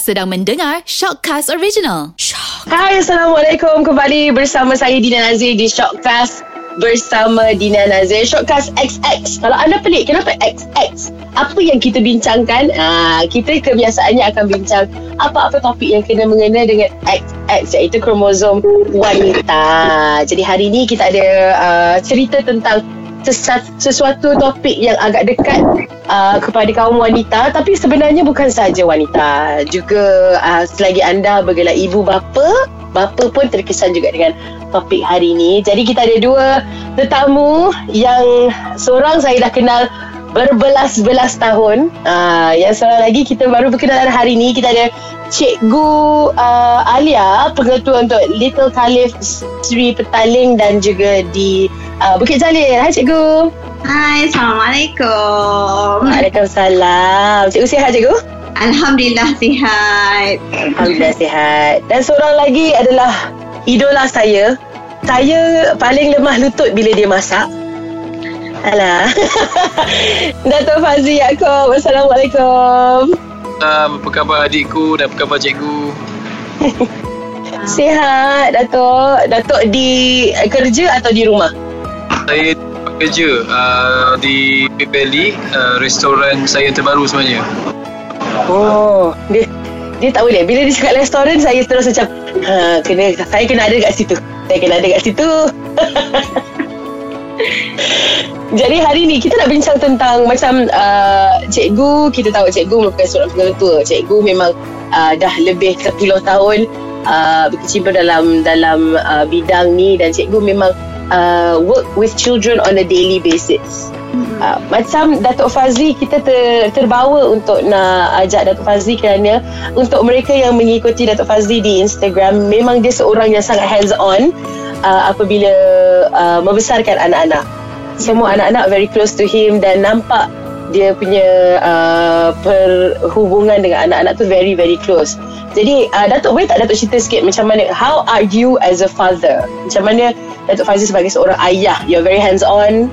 Sedang mendengar Shockcast Original. Shock. Hai, Assalamualaikum. Kembali bersama saya Dina Nazir di Shockcast bersama Dina Nazir. Shockcast XX. Kalau anda pelik, kenapa XX? Apa yang kita bincangkan? Ah, kita kebiasaannya akan bincang apa-apa topik yang kena mengena dengan XX iaitu kromosom wanita. Jadi hari ini kita ada uh, cerita tentang sesuatu topik yang agak dekat uh, kepada kaum wanita. Tapi sebenarnya bukan sahaja wanita. Juga uh, selagi anda bergelar ibu bapa bapa pun terkesan juga dengan topik hari ini. Jadi kita ada dua tetamu yang seorang saya dah kenal berbelas-belas tahun. Uh, yang seorang lagi kita baru berkenalan hari ini. Kita ada Cikgu uh, Alia pengetua untuk Little Khalif Sri Petaling dan juga di uh, Bukit Jalil. Hai Cikgu. Hai, Assalamualaikum. Waalaikumsalam. Cikgu sihat Cikgu? Alhamdulillah sihat. Alhamdulillah sihat. Dan seorang lagi adalah idola saya. Saya paling lemah lutut bila dia masak. Alah. Dato' Fazli Yaakob. Assalamualaikum. Salam, apa khabar adikku dan apa khabar cikgu? Sihat, Datuk. Datuk di kerja atau di rumah? Saya kerja uh, di Valley, uh, restoran saya terbaru sebenarnya. Oh, dia dia tak boleh. Bila dia cakap restoran, saya terus macam, ha, kena, saya kena ada kat situ. Saya kena ada kat situ. Jadi hari ni kita nak bincang tentang macam uh, cikgu, kita tahu cikgu merupakan seorang pengetua. Cikgu memang uh, dah lebih 10 tahun uh, berkecimpung dalam dalam uh, bidang ni dan cikgu memang uh, work with children on a daily basis. Uh, macam Datuk Fazli kita ter, terbawa untuk nak ajak Datuk Fazli kerana untuk mereka yang mengikuti Datuk Fazli di Instagram memang dia seorang yang sangat hands on uh, apabila uh, membesarkan anak-anak semua anak-anak very close to him dan nampak dia punya uh, perhubungan dengan anak-anak tu very very close. Jadi uh, Datuk boleh tak Datuk cerita sikit macam mana how are you as a father? Macam mana Datuk Fazil sebagai seorang ayah? You're very hands on.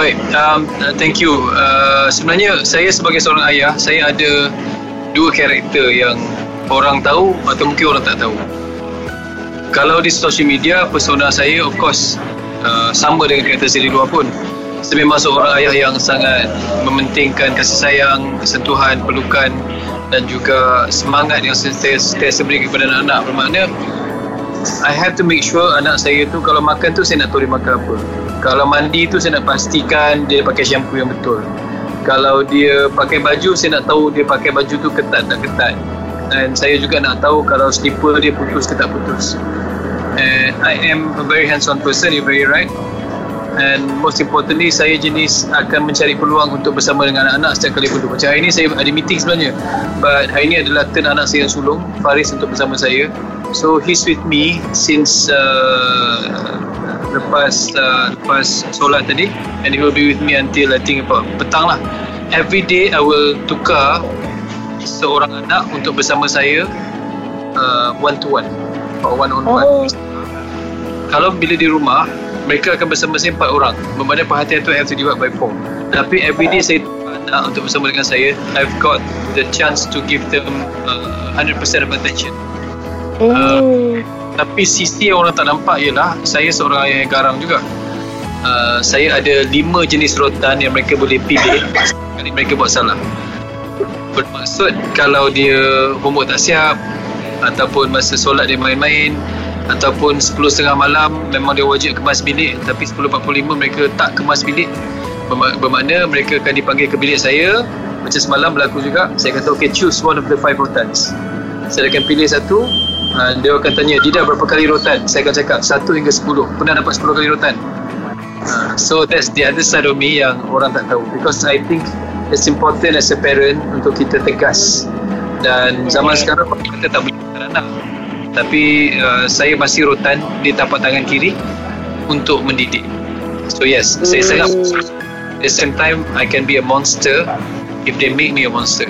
Baik, um, thank you. Uh, sebenarnya saya sebagai seorang ayah, saya ada dua karakter yang orang tahu atau mungkin orang tak tahu. Kalau di social media, persona saya of course uh, sama dengan saya di luar pun. Saya memang seorang ayah yang sangat mementingkan kasih sayang, sentuhan, pelukan dan juga semangat yang saya sentiasa beri kepada anak-anak. Bermakna I have to make sure anak saya tu kalau makan tu saya nak tahu dia makan apa. Kalau mandi tu saya nak pastikan dia pakai shampoo yang betul. Kalau dia pakai baju saya nak tahu dia pakai baju tu ketat tak ketat. Dan saya juga nak tahu kalau slipper dia putus ke tak putus and I am a very hands-on person you're very right. And most importantly saya jenis akan mencari peluang untuk bersama dengan anak-anak setiap kali duduk macam hari ini saya ada meeting sebenarnya. But hari ini adalah turn anak saya yang sulung Faris untuk bersama saya. So he's with me since uh, lepas uh, lepas solat tadi. And he will be with me until I think about petang lah. Every day I will tukar seorang anak untuk bersama saya uh, one to one. Or one on one. Oh. Kalau bila di rumah mereka akan bersama saya empat orang. Bermakna perhatian tu have to divide by four tapi everyday saya anak untuk bersama dengan saya I've got the chance to give them uh, 100% of attention. Uh, tapi sisi yang orang tak nampak ialah saya seorang ayah yang garang juga. Uh, saya ada lima jenis rotan yang mereka boleh pilih kali mereka buat salah. Bermaksud kalau dia homework tak siap ataupun masa solat dia main-main ataupun 10.30 malam memang dia wajib kemas bilik. Tapi 10.45 mereka tak kemas bilik. Bermakna mereka akan dipanggil ke bilik saya. Macam semalam berlaku juga saya kata okay choose one of the five rotans. Saya akan pilih satu. Uh, dia akan tanya Dida berapa kali rotan? Saya akan cakap satu hingga sepuluh. Pernah dapat sepuluh kali rotan? Uh, so that's the other side of me yang orang tak tahu. Because I think it's important as a parent untuk kita tegas. Dan zaman sekarang kita tak boleh anak tapi uh, saya masih rotan di tapak tangan kiri untuk mendidik so yes mm. saya sangat at the same time I can be a monster if they make me a monster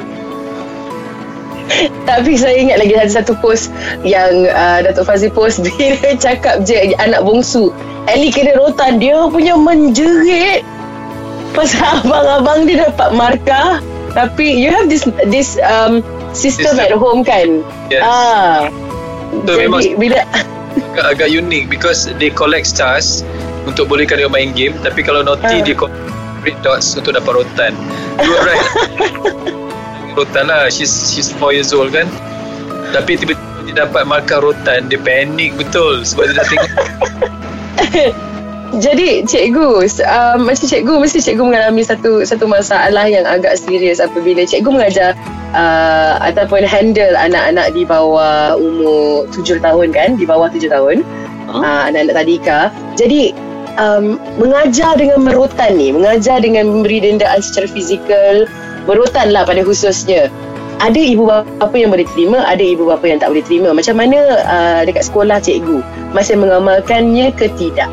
tapi saya ingat lagi ada satu post yang uh, Datuk Fazil post bila cakap je anak bongsu Ellie kena rotan dia punya menjerit pasal abang-abang dia dapat markah tapi you have this this um, Sistem Sistem. at home kan Yes. ah. So, Jadi memang- bila agak, agak unik because they collect stars untuk bolehkan dia main game tapi kalau naughty Ah. dia collect red dots untuk dapat rotan. You are right. Rotan lah. She's she's 4 years old kan? Tapi tiba-tiba dia dapat markah rotan dia panik betul sebab dia dah tengok Jadi cikgu uh, Macam cikgu Mesti cikgu mengalami satu Satu masalah yang agak serius Apabila cikgu mengajar uh, Ataupun handle anak-anak di bawah Umur tujuh tahun kan Di bawah tujuh tahun uh, Anak-anak tadika Jadi um, Mengajar dengan merotan ni Mengajar dengan memberi dendaan secara fizikal Merotan lah pada khususnya ada ibu bapa yang boleh terima, ada ibu bapa yang tak boleh terima. Macam mana uh, dekat sekolah cikgu masih mengamalkannya ke tidak?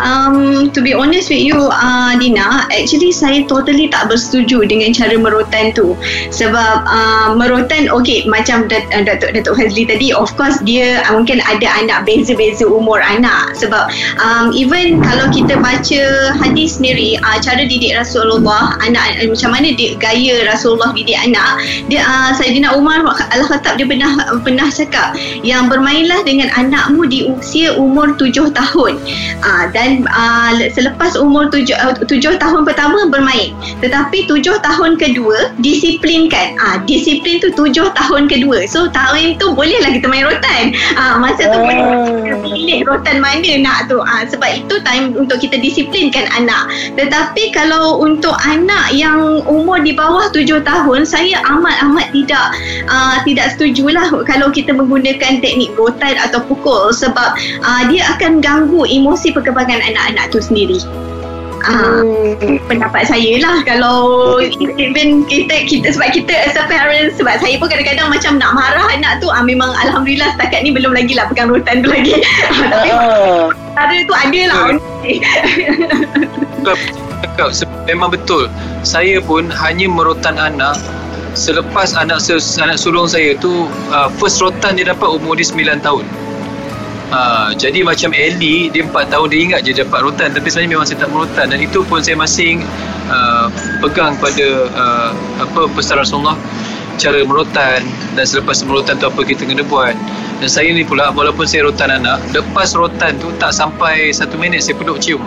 Um, to be honest with you, uh, Dina, actually saya totally tak bersetuju dengan cara merotan tu. Sebab uh, merotan, okay, macam Dat- uh, Datuk Datuk Fazli tadi, of course dia uh, mungkin ada anak beza-beza umur anak. Sebab um, even kalau kita baca hadis sendiri, uh, cara didik Rasulullah, anak uh, macam mana dia, gaya Rasulullah didik anak, dia uh, Sayyidina Umar Al-Khattab dia pernah pernah cakap yang bermainlah dengan anakmu di usia umur tujuh tahun. Uh, dan uh, selepas umur tujuh, uh, tujuh tahun pertama bermain. Tetapi tujuh tahun kedua disiplinkan. Uh, disiplin tu tujuh tahun kedua. So tahun tu bolehlah kita main rotan. Uh, masa tu Ah. boleh kita pilih rotan mana nak tu. Uh, sebab itu time untuk kita disiplinkan anak. Tetapi kalau untuk anak yang umur di bawah tujuh tahun saya amat-amat tidak uh, tidak setujulah kalau kita menggunakan teknik rotan atau pukul. Sebab uh, dia akan ganggu emosi perkembangan anak-anak tu sendiri. Ah, Hmm. pendapat saya lah kalau even kita kita sebab kita as a parent sebab saya pun kadang-kadang macam nak marah anak tu ah, memang alhamdulillah setakat ni belum lagi lah pegang rotan tu lagi. Tapi Ah. cara tu ada lah cakap memang betul. Saya pun hanya merotan anak. Selepas anak anak sulung saya tu uh, first rotan dia dapat umur dia 9 tahun Uh, jadi macam Ellie dia 4 tahun dia ingat je dapat rotan. Tapi sebenarnya memang saya tak merotan dan itu pun saya masih uh, pegang pada uh, apa pesan Rasulullah cara merotan. Dan selepas merotan tu apa kita kena buat. Dan saya ni pula walaupun saya rotan anak lepas rotan tu tak sampai satu minit saya peluk cium.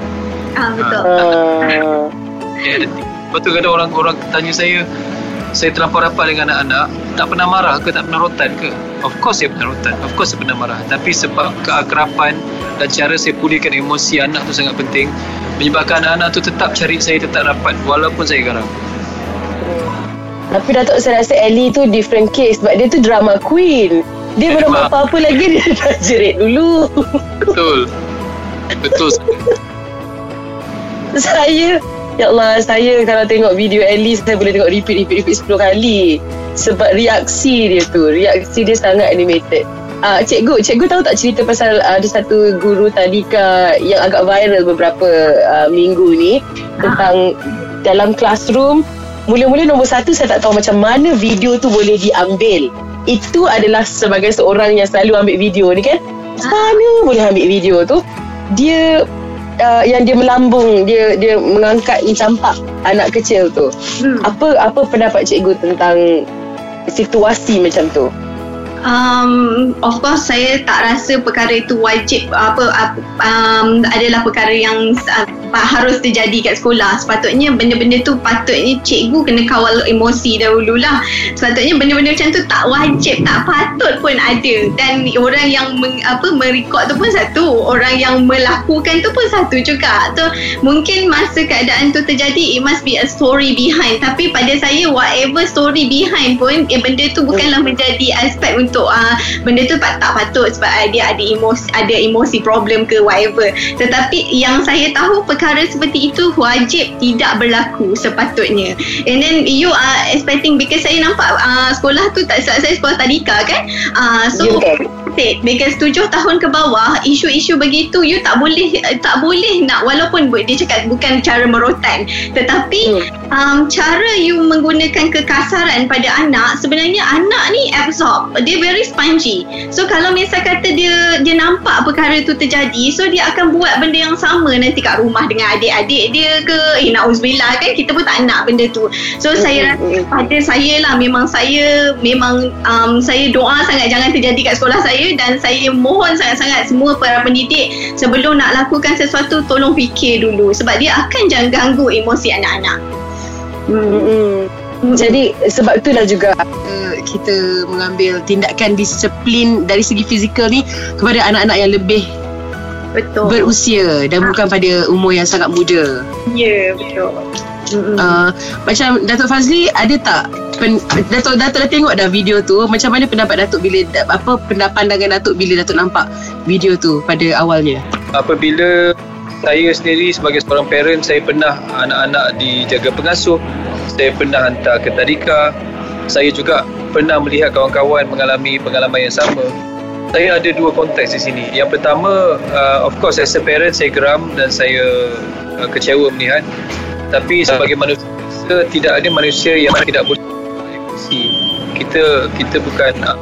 Ah, betul. Ah. Ya, lepas tu kadang orang orang tanya saya saya terlampau rapat dengan anak-anak. Tak pernah marah ke tak pernah rotan ke? Of course saya pernah rotan. Of course saya pernah marah. Tapi sebab keakrapan dan cara saya pulihkan emosi anak tu sangat penting menyebabkan anak-anak tu tetap cari saya tetap rapat walaupun saya garang. Tapi Datuk saya rasa Ellie tu different case sebab dia tu drama queen. Dia belum Memang. apa-apa lagi dia dah jerit dulu. betul. Betul saya Ya Allah, saya kalau tengok video Ellie saya boleh tengok repeat, repeat, repeat 10 kali. Sebab reaksi dia tu, reaksi dia sangat animated. Uh, cikgu, cikgu tahu tak cerita pasal uh, ada satu guru tadika yang agak viral beberapa uh, minggu ni tentang dalam classroom mula-mula nombor satu saya tak tahu macam mana video tu boleh diambil. Itu adalah sebagai seorang yang selalu ambil video ni kan. Mana boleh ambil video tu? Dia uh, yang dia melambung dia dia mengangkat campak anak kecil tu. hmm. Apa apa pendapat cikgu tentang situasi macam tu? Um, of course saya tak rasa perkara itu wajib apa, apa um, adalah perkara yang uh, harus terjadi kat sekolah. Sepatutnya benda-benda tu patutnya cikgu kena kawal emosi dahululah. Sepatutnya benda-benda macam tu tak wajib, tak patut pun ada. Dan orang yang meng, apa merekod tu pun satu, orang yang melakukan tu pun satu juga. So mungkin masa keadaan tu terjadi it must be a story behind. Tapi pada saya whatever story behind pun eh, benda tu bukanlah menjadi aspek untuk uh, benda tu tak, patut sebab uh, dia ada emosi ada emosi problem ke whatever. Tetapi yang saya tahu perkara seperti itu wajib tidak berlaku sepatutnya. And then you are expecting because saya nampak uh, sekolah tu tak saya sekolah tadika kan. Uh, so betul. said because tujuh tahun ke bawah isu-isu begitu you tak boleh tak boleh nak walaupun dia cakap bukan cara merotan tetapi Hmm. um, cara you menggunakan kekasaran pada anak sebenarnya anak ni absorb dia very spongy. So kalau misal kata dia dia nampak perkara tu terjadi so dia akan buat benda yang sama nanti kat rumah dengan adik-adik dia ke? Eh na'udzubillah kan? Kita pun tak nak benda tu. So Hmm, saya rasa pada saya lah memang saya memang um, saya doa sangat jangan terjadi kat sekolah saya dan saya mohon sangat-sangat semua para pendidik sebelum nak lakukan sesuatu tolong fikir dulu sebab dia akan jangan ganggu emosi anak-anak. Hmm. Jadi sebab itulah juga uh, kita mengambil tindakan disiplin dari segi fizikal ni kepada anak-anak yang lebih betul berusia dan bukan pada umur yang sangat muda. ya betul Mm-mm. Uh, macam Datuk Fazli ada tak pen, Datuk Datuk dah tengok dah video tu macam mana pendapat Datuk bila apa pandangan Datuk bila Datuk nampak video tu pada awalnya? apabila saya sendiri sebagai seorang parent saya pernah anak-anak dijaga pengasuh saya pernah hantar ke tadika saya juga pernah melihat kawan-kawan mengalami pengalaman yang sama. Saya ada dua konteks di sini. Yang pertama uh, of course as a parent saya geram dan saya uh, kecewa melihat. Tapi sebagai manusia tidak ada manusia yang tidak boleh emosi kita kita bukan uh,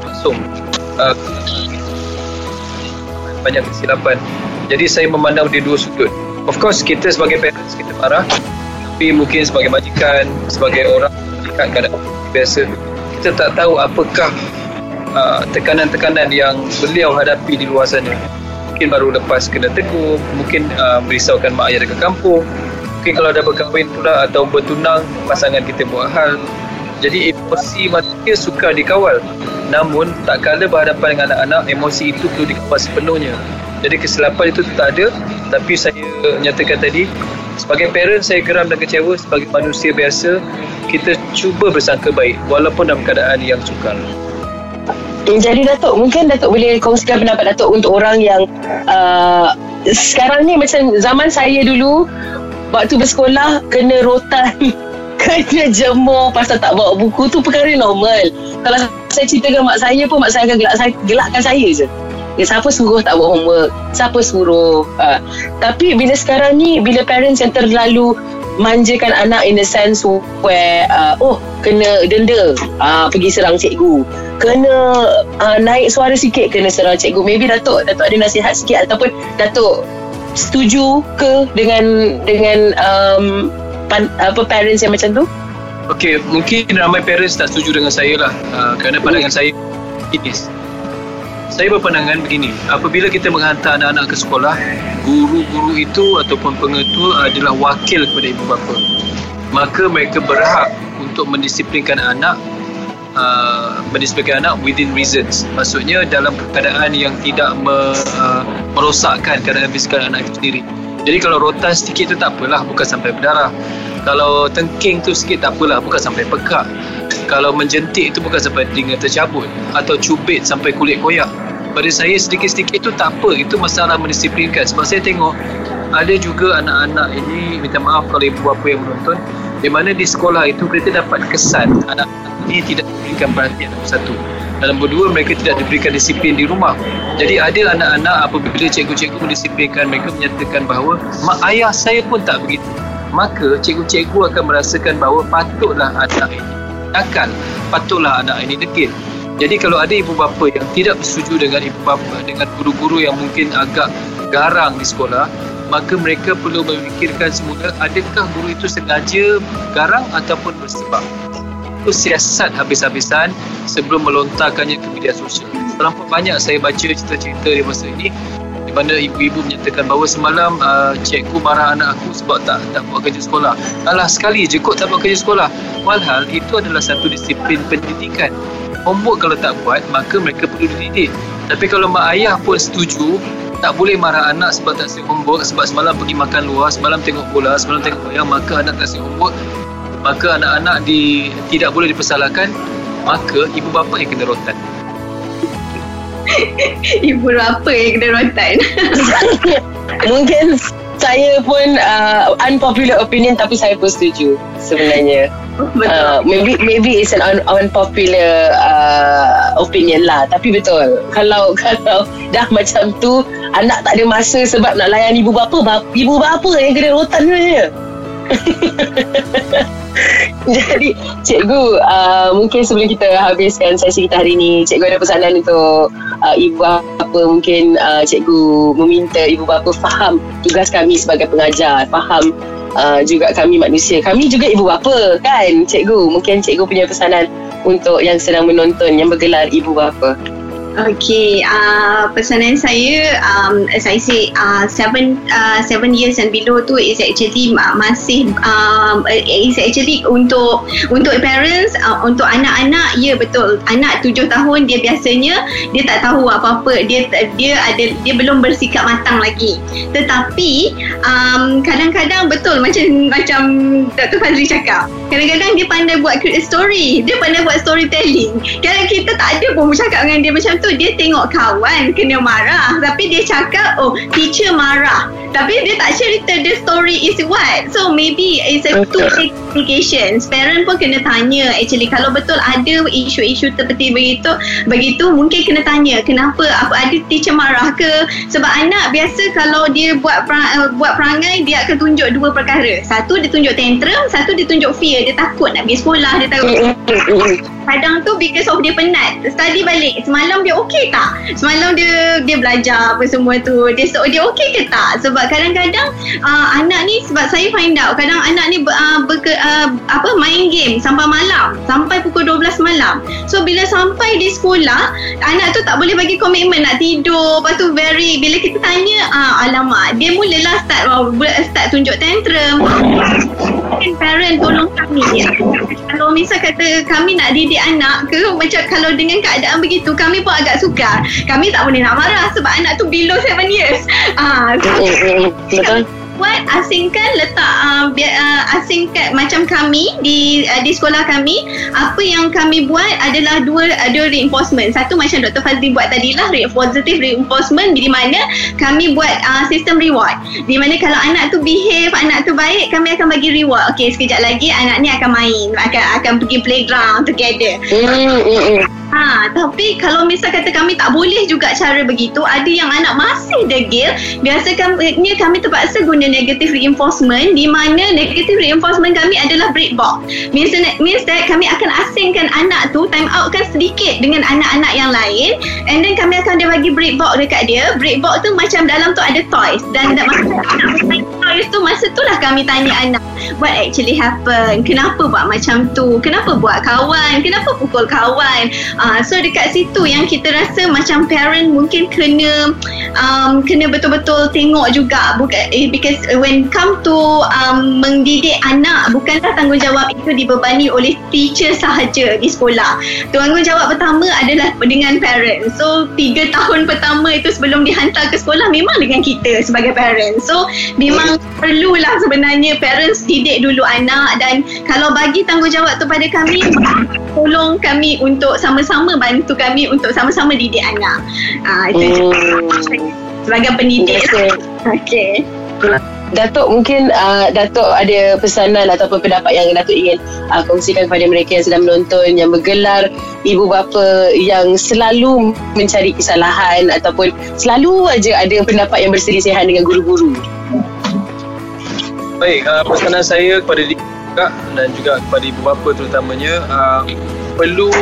uh, banyak kesilapan. Jadi saya memandang di dua sudut. Of course kita sebagai parents kita marah. Tapi mungkin sebagai majikan sebagai orang melihat keadaan biasa kita tak tahu apakah uh, tekanan-tekanan yang beliau hadapi di luar sana. Mungkin baru lepas kena tegur mungkin uh, merisaukan mak ayah dekat kampung. Mungkin kalau dah berkahwin pula atau bertunang pasangan kita buat hal. Jadi emosi manusia suka dikawal. Namun tak kala berhadapan dengan anak-anak emosi itu perlu dikawal sepenuhnya. Jadi kesilapan itu tak ada. Tapi saya nyatakan tadi sebagai parent saya geram dan kecewa. Sebagai manusia biasa kita cuba bersangka baik walaupun dalam keadaan yang sukar. Jadi Datuk mungkin Datuk boleh kongsikan pendapat Datuk untuk orang yang uh, sekarang ni macam zaman saya dulu waktu bersekolah kena rotan kena jemur pasal tak bawa buku tu perkara normal. Kalau saya cerita dengan mak saya pun mak saya akan gelak gelakkan saya je siapa suruh tak buat homework? Siapa suruh ha. Tapi bila sekarang ni Bila parents yang terlalu Manjakan anak in the sense Where uh, Oh kena denda uh, Pergi serang cikgu. Kena uh, naik suara sikit Kena serang cikgu. Maybe Datuk Datuk ada nasihat sikit Ataupun Datuk Setuju ke Dengan Dengan um, pan, apa Parents yang macam tu? Okey, mungkin ramai parents tak setuju dengan saya lah. Uh, kerana pandangan saya ini. Saya berpandangan begini, apabila kita menghantar anak-anak ke sekolah, guru-guru itu ataupun pengetua adalah wakil kepada ibu bapa. Maka mereka berhak untuk mendisiplinkan anak uh, mendisiplinkan anak within reasons. Maksudnya dalam keadaan yang tidak me, uh, merosakkan keadaan fizikal anak itu sendiri. Jadi kalau rotan sedikit tu tak apalah, bukan sampai berdarah. Kalau tengking tu sikit tak apalah, bukan sampai pekak. Kalau menjentik tu bukan sampai telinga tercabut atau cubit sampai kulit koyak. Pada saya sedikit-sedikit itu tak apa, itu masalah mendisiplinkan. Sebab saya tengok ada juga anak-anak ini, minta maaf kalau ibu bapa yang menonton, di mana di sekolah itu kita dapat kesan anak-anak ini tidak diberikan perhatian satu. Dan nombor dua, mereka tidak diberikan disiplin di rumah. Jadi ada anak-anak apabila cikgu-cikgu mendisiplinkan, mereka menyatakan bahawa mak ayah saya pun tak begitu. Maka cikgu-cikgu akan merasakan bahawa patutlah anak ini nakal, patutlah anak ini degil. Jadi kalau ada ibu bapa yang tidak bersetuju dengan ibu bapa, dengan guru-guru yang mungkin agak garang di sekolah, maka mereka perlu memikirkan semula adakah guru itu sengaja garang ataupun bersebab itu siasat habis-habisan sebelum melontarkannya ke media sosial. Terlampau banyak saya baca cerita-cerita di masa ini di mana ibu-ibu menyatakan bahawa semalam uh, cikgu marah anak aku sebab tak tak buat kerja sekolah. Alah sekali je kot tak buat kerja sekolah. Walhal itu adalah satu disiplin pendidikan. Homework kalau tak buat maka mereka perlu dididik. Tapi kalau mak ayah pun setuju tak boleh marah anak sebab tak siap homework sebab semalam pergi makan luar, semalam tengok bola, semalam tengok wayang maka anak tak siap homework maka anak-anak di tidak boleh dipersalahkan maka ibu bapa yang kena rotan Ibu apa yang kena rotan? Mungkin saya pun uh, unpopular opinion tapi saya pun setuju sebenarnya. Betul. Uh, maybe maybe it's an un, unpopular uh, opinion lah. Tapi betul kalau kalau dah macam tu anak tak ada masa sebab nak layan ibu bapa bap, ibu bapa yang kena rotan sebenarnya Jadi cikgu uh, mungkin sebelum kita habiskan sesi kita hari ini cikgu ada pesanan untuk uh, ibu bapa mungkin uh, cikgu meminta ibu bapa faham tugas kami sebagai pengajar faham uh, juga kami manusia. Kami juga ibu bapa kan cikgu? Mungkin cikgu punya pesanan untuk yang sedang menonton yang bergelar ibu bapa Okay, uh, pesanan saya, um, as I say, uh, seven uh, seven years and below tu is actually uh, masih um, is actually untuk untuk parents, uh, untuk anak-anak, ya yeah, betul. Anak tujuh tahun dia biasanya dia tak tahu apa-apa, dia dia ada dia belum bersikap matang lagi. Tetapi um, kadang-kadang betul macam macam Dr. Fazli cakap, kadang-kadang dia pandai buat story, dia pandai buat storytelling. Kadang kita tak ada pun bercakap dengan dia macam tu dia tengok kawan kena marah. Tapi dia cakap oh teacher marah. Tapi dia tak cerita the story is what. So maybe it's a two communications parent pun kena tanya actually kalau betul ada isu-isu seperti begitu begitu mungkin kena tanya kenapa apa ada teacher marah ke? Sebab anak biasa kalau dia buat perang, uh, buat perangai dia akan tunjuk dua perkara. Satu dia tunjuk tantrum satu dia tunjuk fear. Dia takut nak pergi sekolah dia takut kadang tu because of dia penat. Study balik semalam dia okey tak? Semalam dia dia belajar apa semua tu. Dia so, dia okey ke tak? Sebab kadang-kadang uh, anak ni sebab saya find out kadang anak ni uh, berke, uh, apa main game sampai malam. Sampai pukul 12 malam. So bila sampai di sekolah anak tu tak boleh bagi komitmen nak tidur. Lepas tu very bila kita tanya uh, alamak dia mulalah start uh, start tunjuk tantrum parent tolong kami ya. kalau misal kata kami nak didik anak ke macam kalau dengan keadaan begitu kami pun agak sukar kami tak boleh nak marah sebab anak tu below 7 years. Ah uh, betul buat asingkan letak uh, uh, asingkan macam kami di uh, di sekolah kami apa yang kami buat adalah dua ada reinforcement satu macam Dr. Fazli buat tadi lah positive reinforcement di mana kami buat uh, sistem reward di mana kalau anak tu behave anak tu baik kami akan bagi reward okey sekejap lagi anak ni akan main akan akan pergi playground together mm, mm, mm. Ha, tapi kalau misal kata kami tak boleh juga cara begitu, ada yang anak masih degil, biasa kami, terpaksa guna negative reinforcement di mana negative reinforcement kami adalah break box. Means, means that kami akan asingkan anak tu time out kan sedikit dengan anak-anak yang lain and then kami akan dia bagi break box dekat dia. Break box tu macam dalam tu ada toys dan masa anak bermain toys tu masa tu lah kami tanya anak what actually happen? Kenapa buat macam tu? Kenapa buat kawan? Kenapa pukul kawan? Uh, so dekat situ yang kita rasa macam parent mungkin kena um, kena betul-betul tengok juga bukan eh, because when come to um, mendidik anak bukanlah tanggungjawab itu dibebani oleh teacher sahaja di sekolah. Tanggungjawab pertama adalah dengan parent. So tiga tahun pertama itu sebelum dihantar ke sekolah memang dengan kita sebagai parent. So memang perlulah sebenarnya parents didik dulu anak dan kalau bagi tanggungjawab tu pada kami tolong kami untuk sama-sama bantu kami untuk sama-sama didik anak. Ah uh, itu hmm. sebagai pendidik. Okey. Datuk mungkin uh, Datuk ada pesanan ataupun pendapat yang Datuk ingin uh, kongsikan kepada mereka yang sedang menonton yang bergelar ibu bapa yang selalu mencari kesalahan ataupun selalu aja ada pendapat yang berselisihan dengan guru-guru. Baik, uh, pesanan saya kepada kakak dan juga kepada ibu bapa terutamanya uh, perlu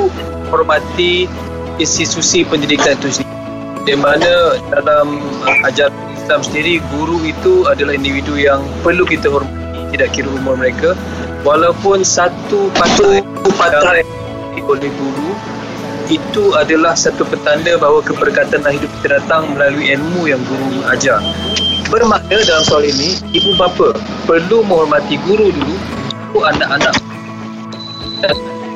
hormati institusi pendidikan itu sendiri. Di mana dalam uh, ajaran Islam sendiri guru itu adalah individu yang perlu kita hormati tidak kira umur mereka. Walaupun satu patut oleh guru itu adalah satu petanda bahawa keberkatan hidup kita datang melalui ilmu yang guru ajar bermakna dalam soal ini ibu bapa perlu menghormati guru dulu anak-anak.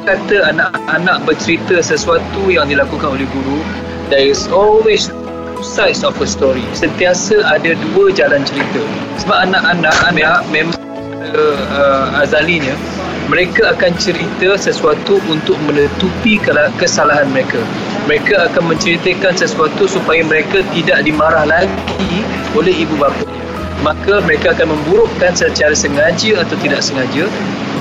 Kata anak-anak bercerita sesuatu yang dilakukan oleh guru there is always two sides of a story. Sentiasa ada dua jalan cerita. Sebab anak-anak anak memang uh, azalinya mereka akan cerita sesuatu untuk menutupi kesalahan mereka. Mereka akan menceritakan sesuatu supaya mereka tidak dimarah lagi oleh ibu bapa. Maka mereka akan memburukkan secara sengaja atau tidak sengaja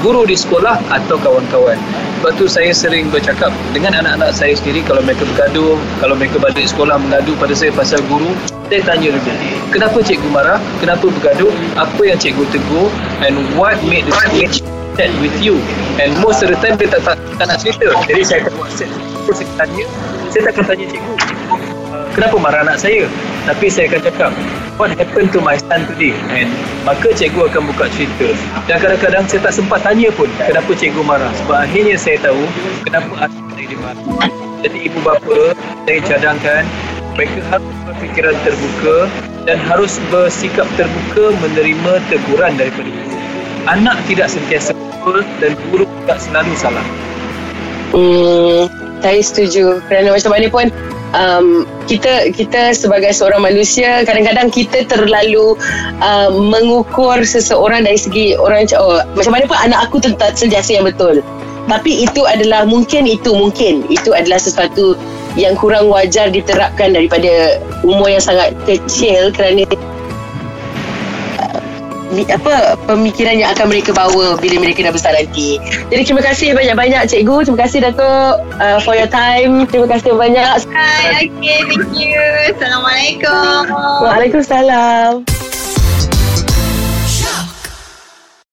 guru di sekolah atau kawan-kawan. Sebab tu saya sering bercakap dengan anak-anak saya sendiri kalau mereka bergaduh, kalau mereka balik sekolah mengadu pada saya pasal guru, saya tanya dulu, kenapa cikgu marah, kenapa bergaduh, apa yang cikgu tegur? And what made the school that with you. And most of the time dia tak, tak, tak nak cerita. Jadi saya akan buat set saya tanya. Saya tak akan tanya cikgu uh, kenapa marah anak saya? Tapi saya akan cakap what happened to my son today? And maka cikgu akan buka cerita. Dan kadang-kadang saya tak sempat tanya pun kenapa cikgu marah. Sebab akhirnya saya tahu kenapa anak saya dia marah. Jadi ibu bapa saya cadangkan mereka harus berfikiran terbuka dan harus bersikap terbuka menerima teguran daripada ibu. Anak tidak sentiasa betul dan guru tidak selalu salah. Hmm, saya setuju kerana macam mana pun um, kita kita sebagai seorang manusia kadang-kadang kita terlalu uh, mengukur seseorang dari segi orang oh, macam mana pun anak aku tetap sentiasa yang betul. Tapi itu adalah mungkin itu mungkin itu adalah sesuatu yang kurang wajar diterapkan daripada umur yang sangat kecil kerana apa pemikiran yang akan mereka bawa bila mereka dah besar nanti. Jadi terima kasih banyak-banyak cikgu. Terima kasih Datuk uh, for your time. Terima kasih banyak. Hai, okay, thank you. Assalamualaikum. Waalaikumsalam.